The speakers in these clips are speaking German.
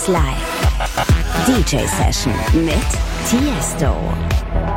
1 Live. DJ Session mit Tiesto.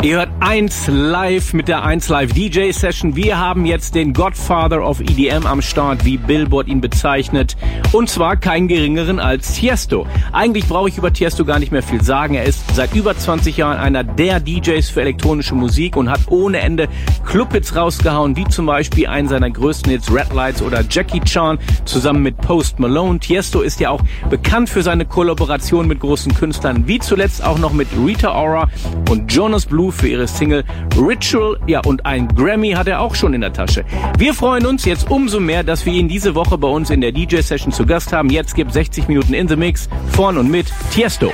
Ihr hört 1 Live mit der 1 Live DJ Session. Wir haben jetzt den Godfather of EDM am Start, wie Billboard ihn bezeichnet. Und zwar keinen geringeren als Tiesto. Eigentlich brauche ich über Tiesto gar nicht mehr viel sagen. Er ist seit über 20 Jahren einer der DJs für elektronische Musik und hat ohne Ende Clubhits rausgehauen, wie zum Beispiel einen seiner größten Hits Red Lights oder Jackie Chan zusammen mit Post Malone. Tiesto ist ja auch bekannt für seine Kollaboration mit großen Künstlern, wie zuletzt auch noch mit Rita Ora und Jonas Blue für ihre Single Ritual. Ja, und ein Grammy hat er auch schon in der Tasche. Wir freuen uns jetzt umso mehr, dass wir ihn diese Woche bei uns in der DJ-Session zu Gast haben. Jetzt gibt 60 Minuten in the Mix von und mit Tiesto.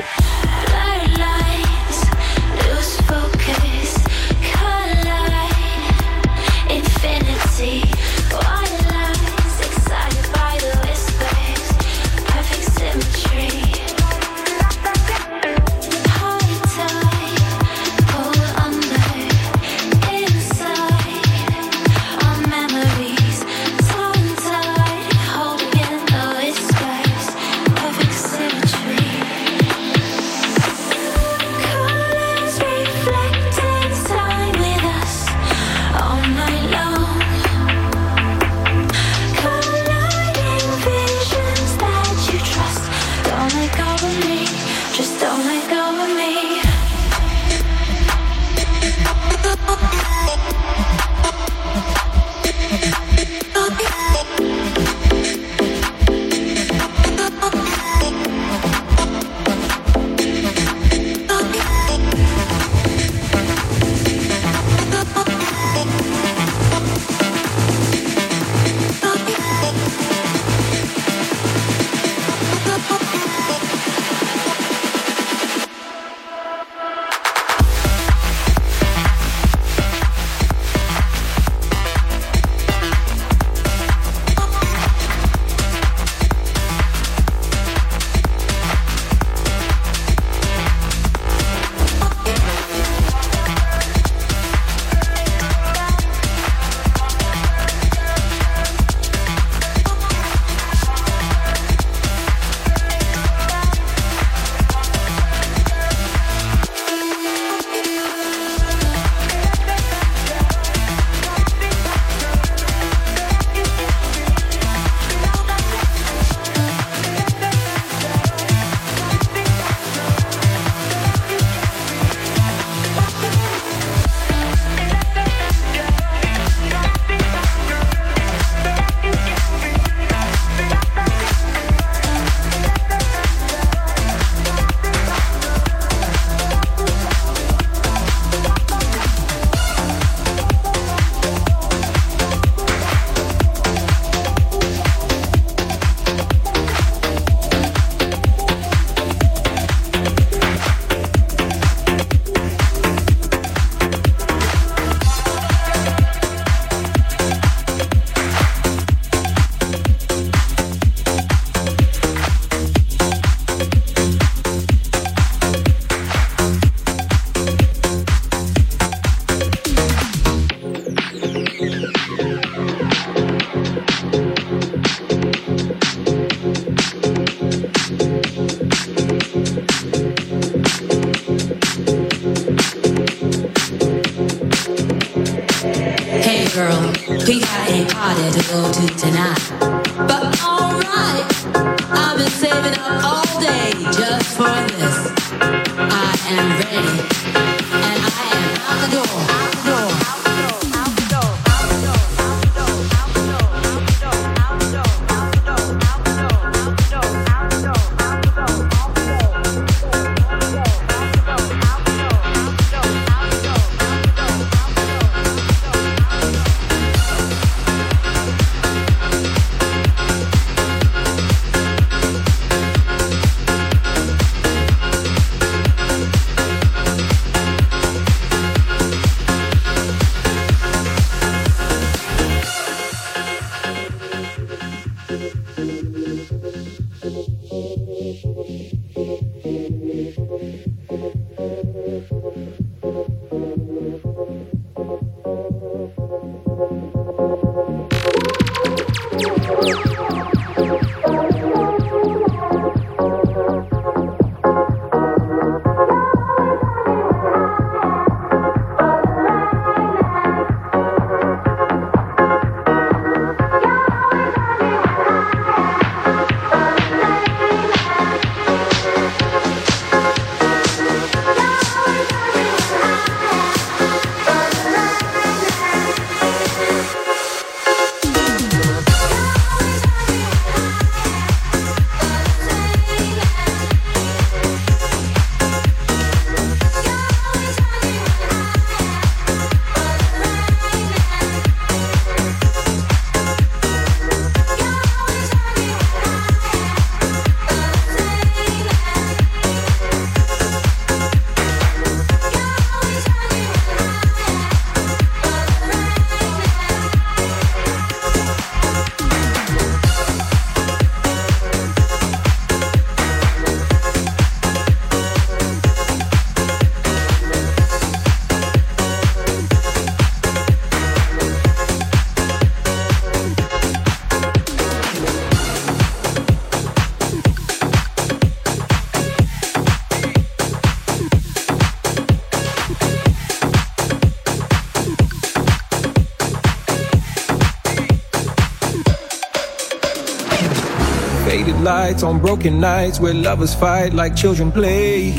Lights on broken nights where lovers fight like children play.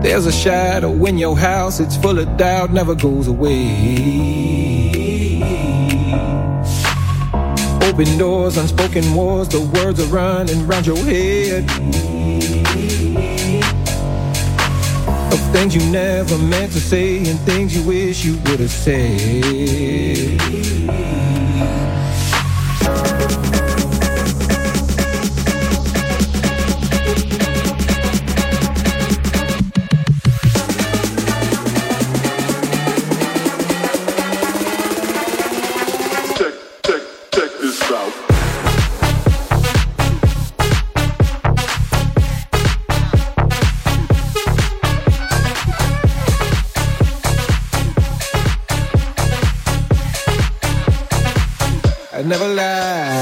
There's a shadow in your house, it's full of doubt, never goes away. Open doors, unspoken wars, the words are running round your head. Of things you never meant to say and things you wish you would have said. Never lie.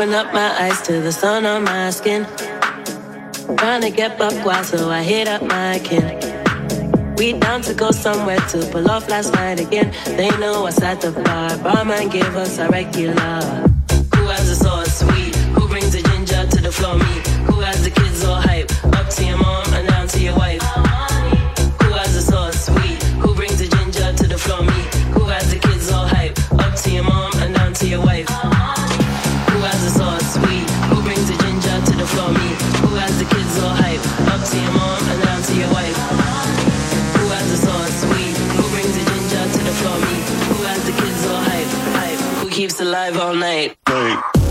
Open up my eyes to the sun on my skin. Trying to get wild, so I hit up my kin. We down to go somewhere to pull off last night again. They know us at the bar. Barman gave us a regular. Who has a sauce sweet? Who brings the ginger to the floor? Me. Alive all night. Hey.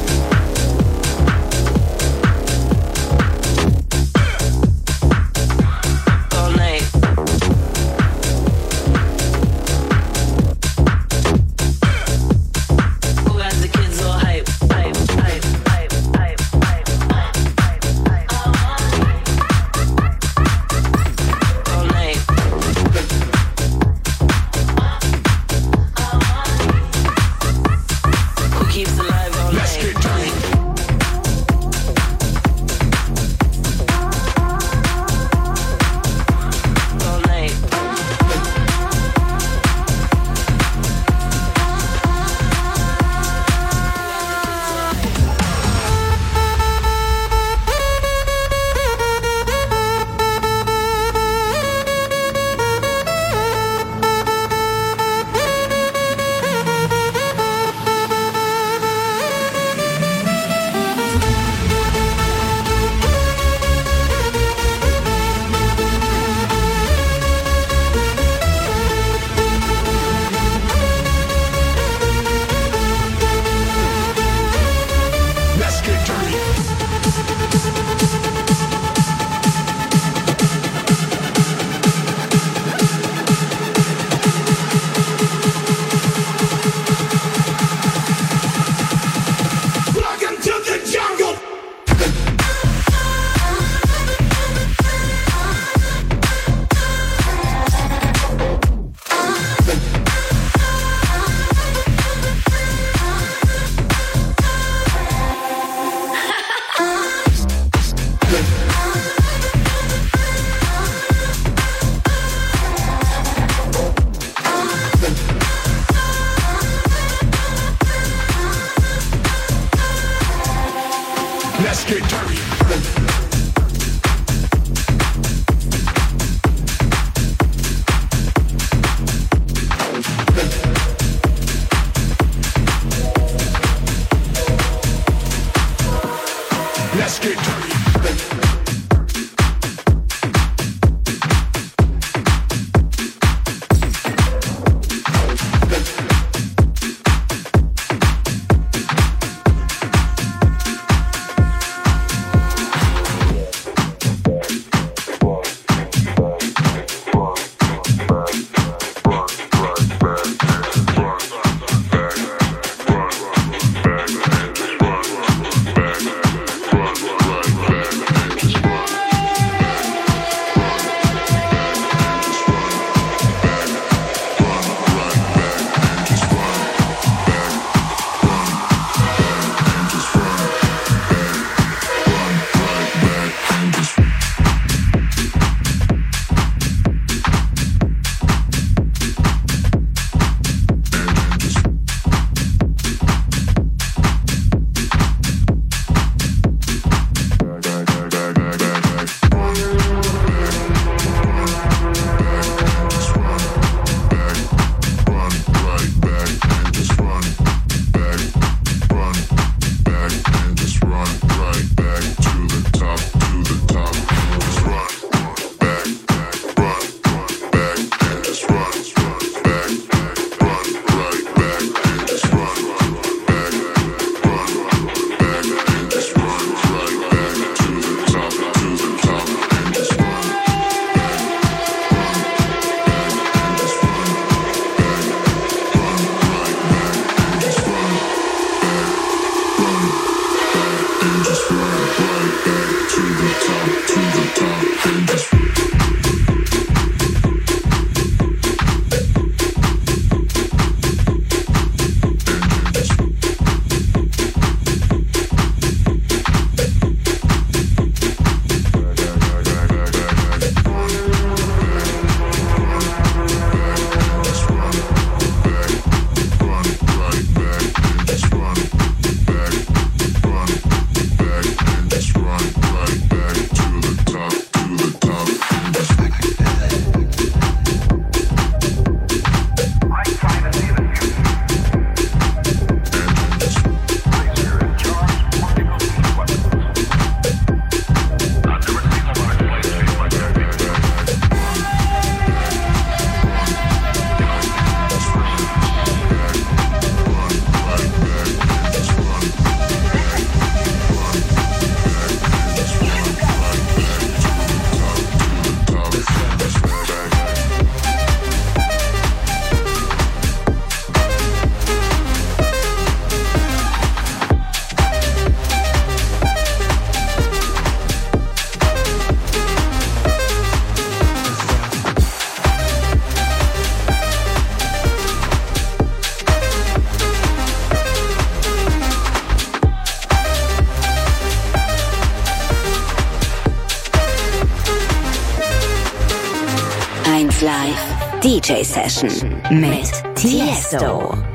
DJ Session mit Tiesto.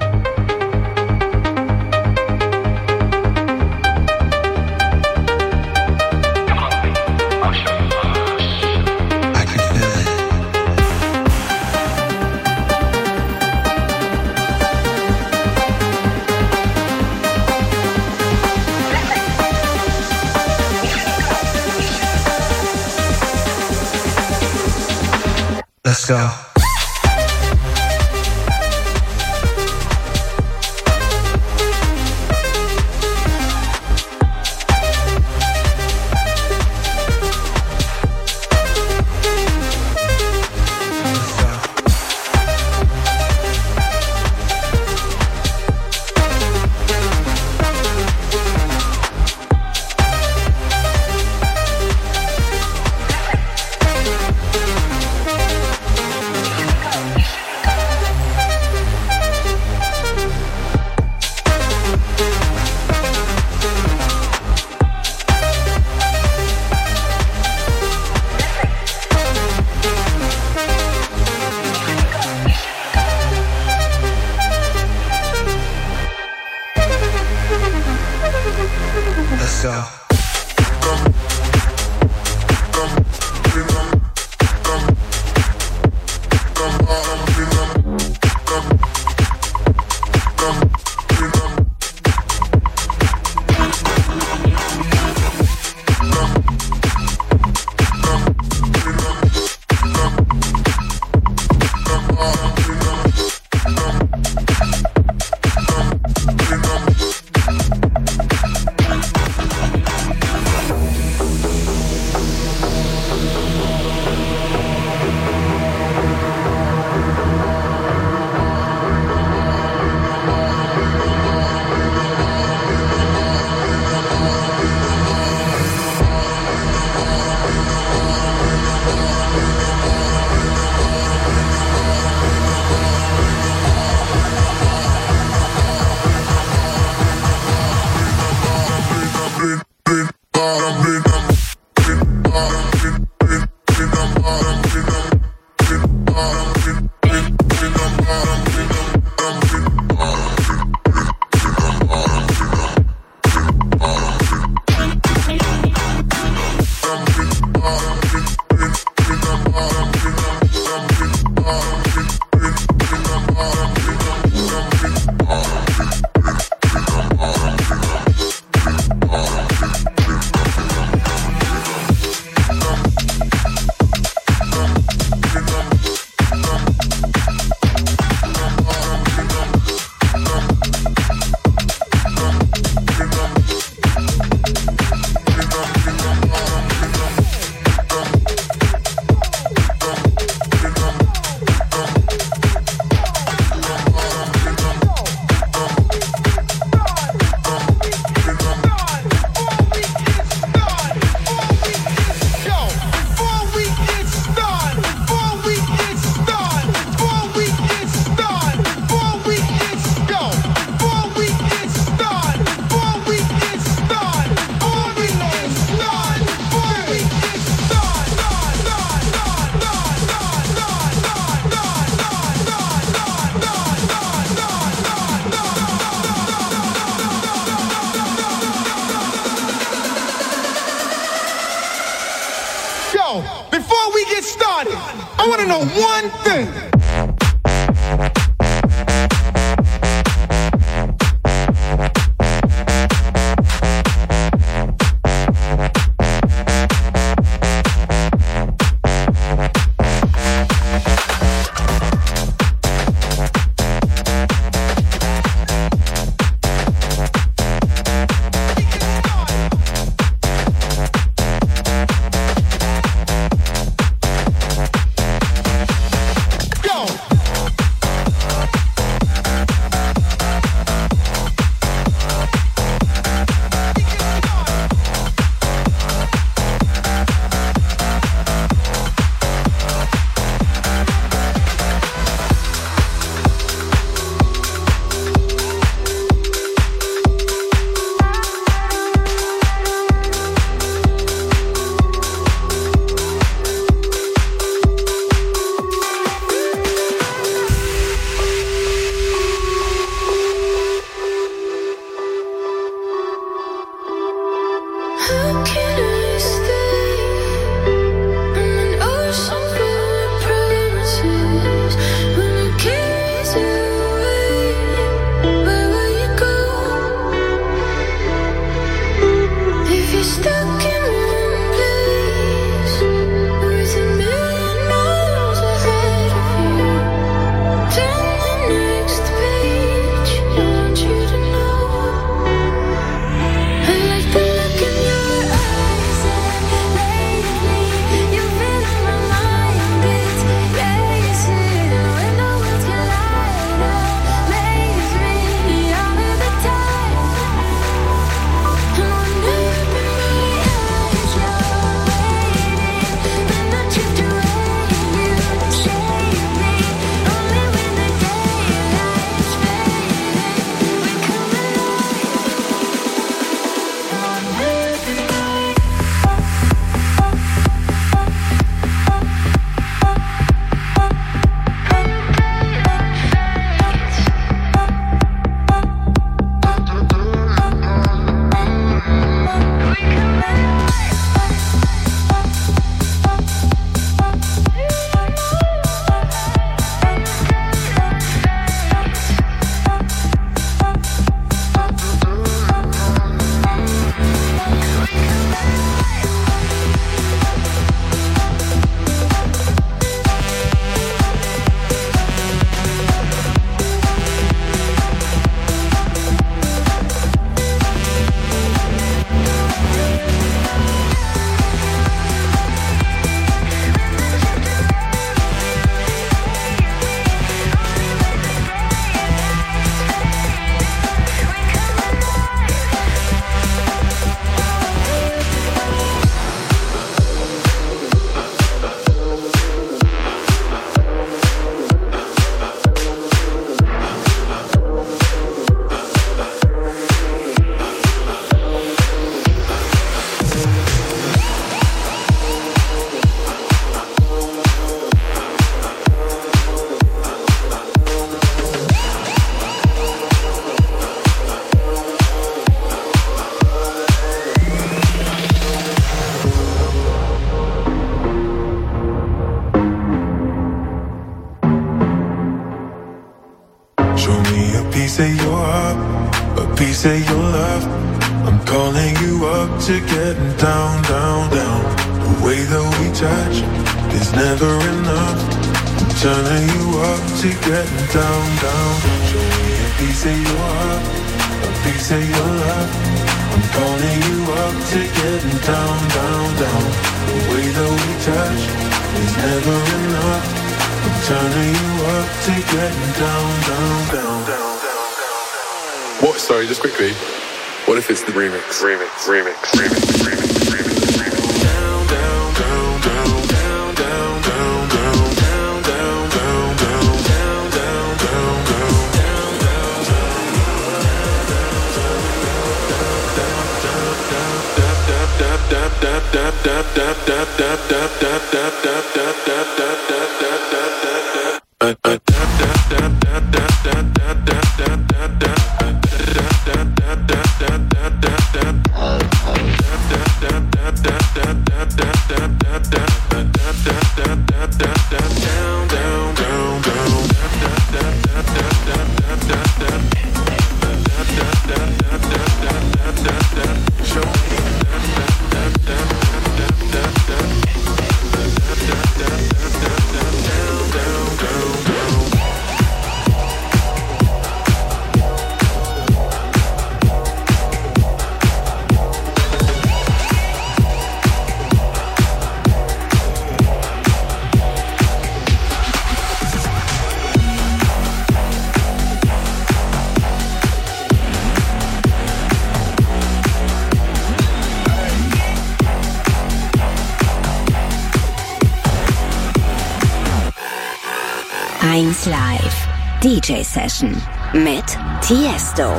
Session mit Tiesto.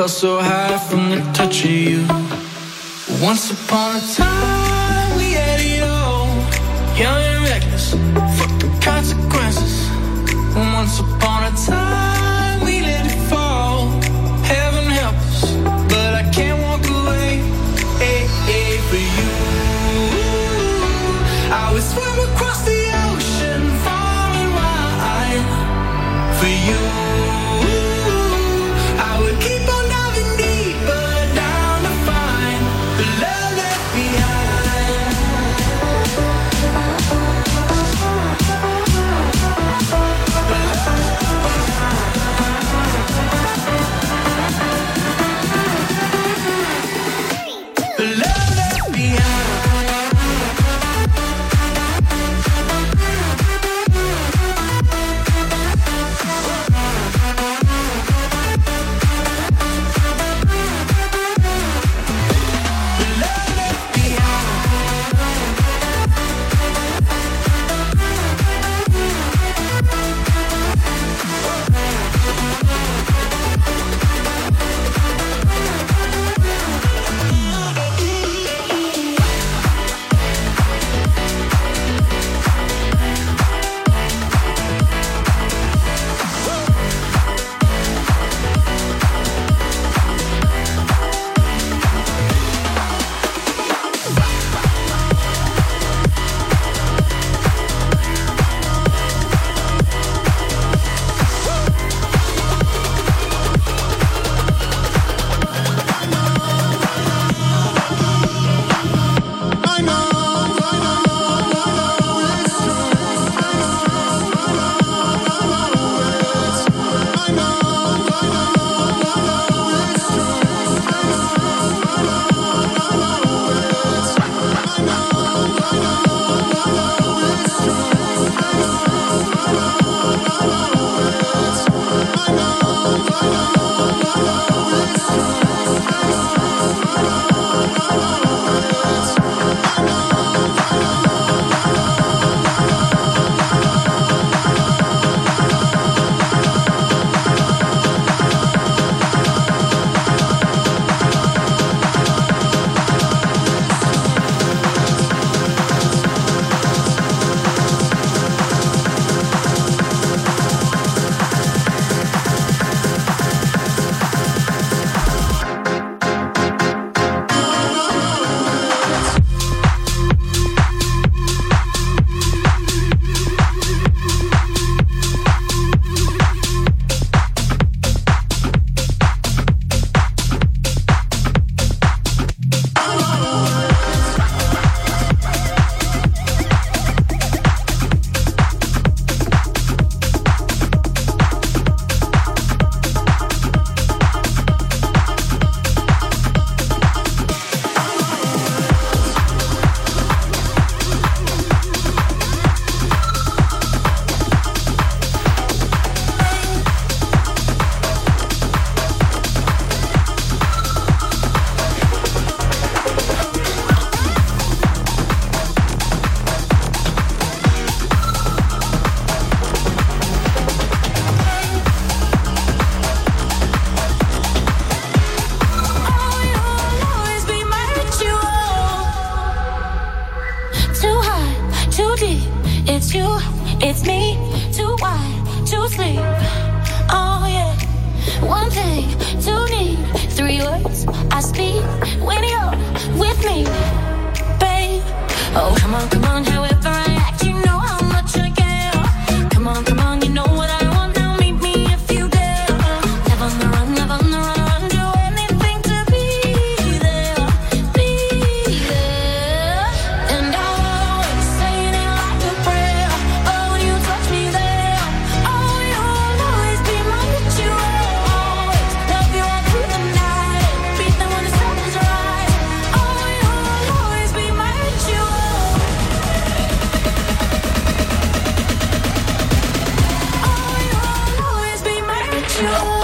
Felt so high you.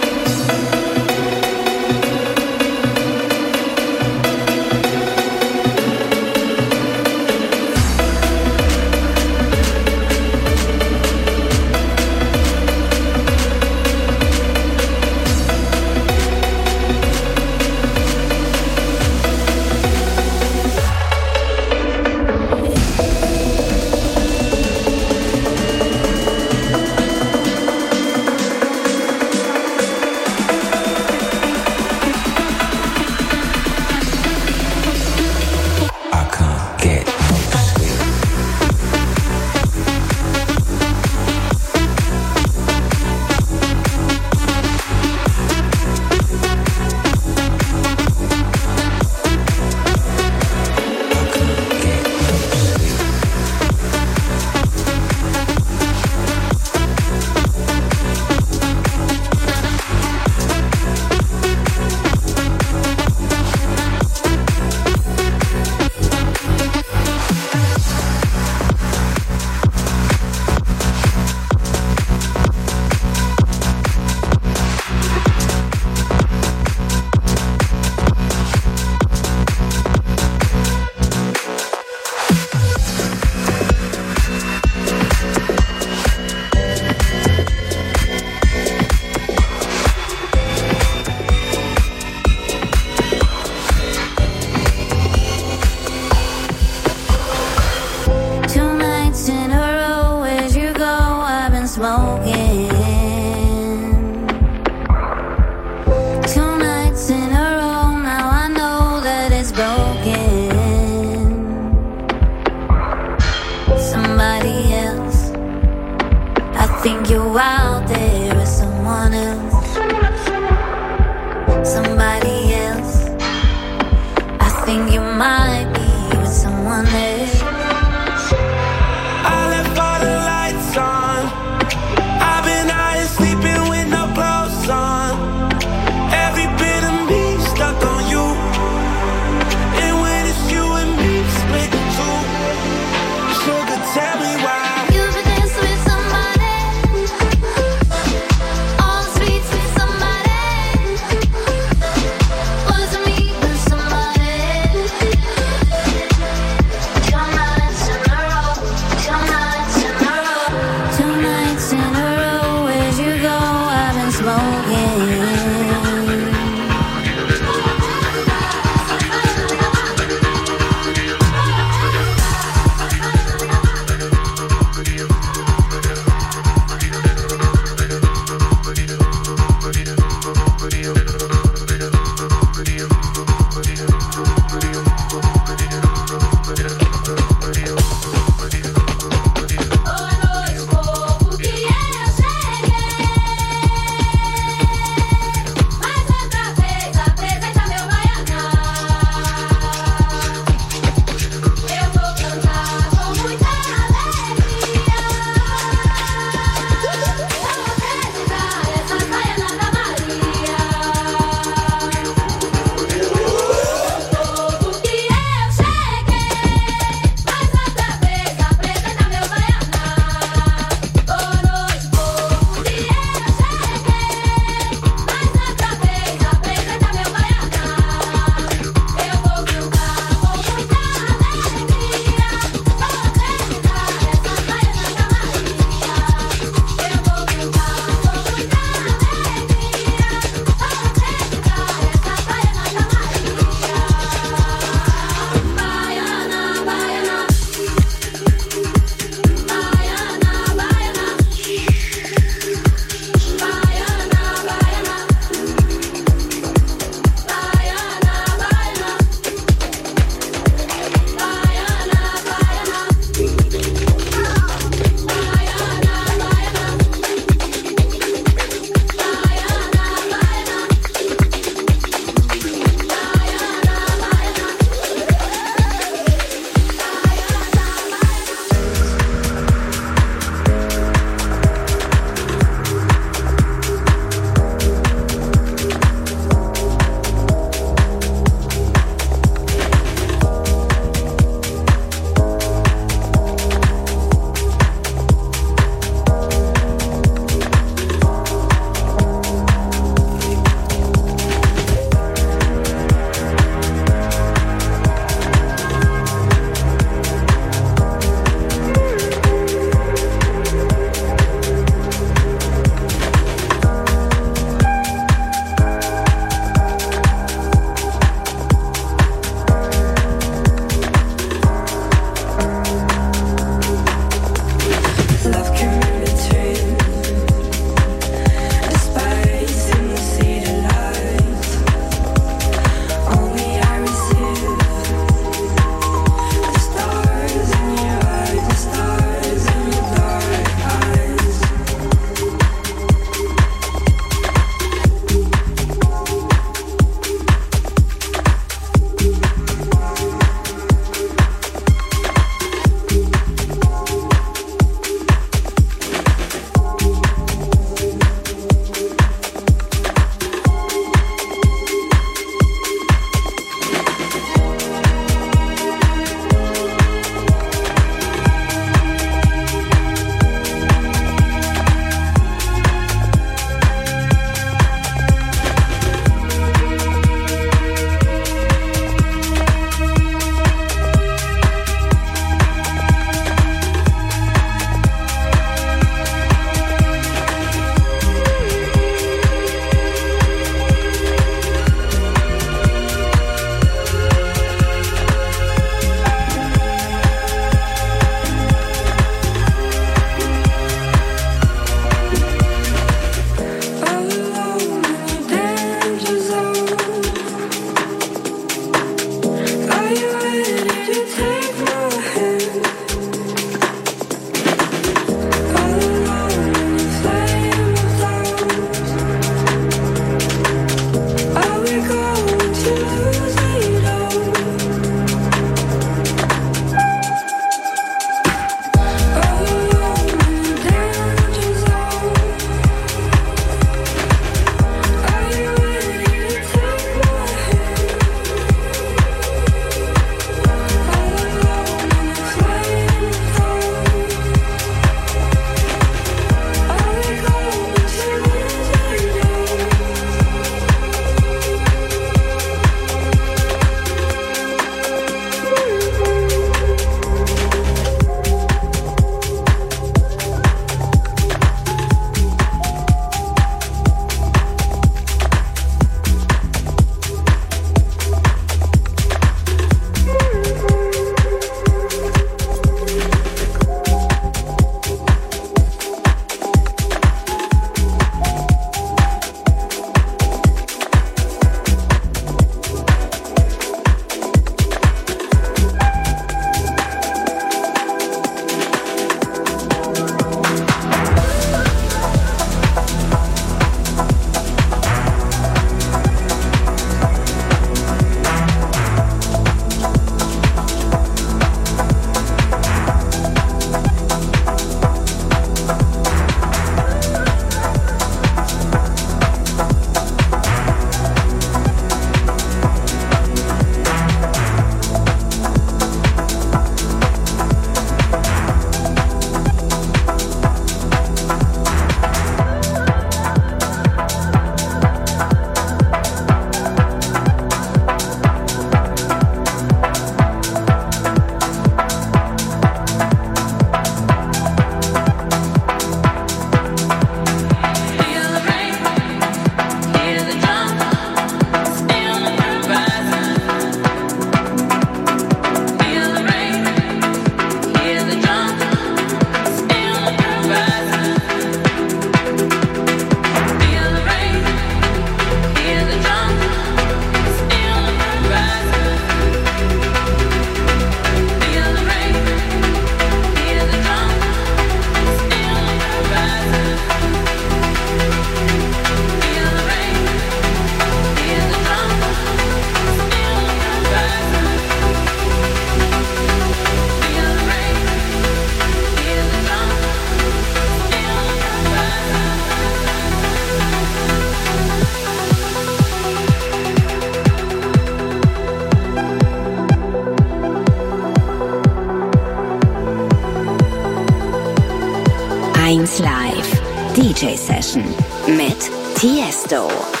1 Live DJ Session mit Tiesto.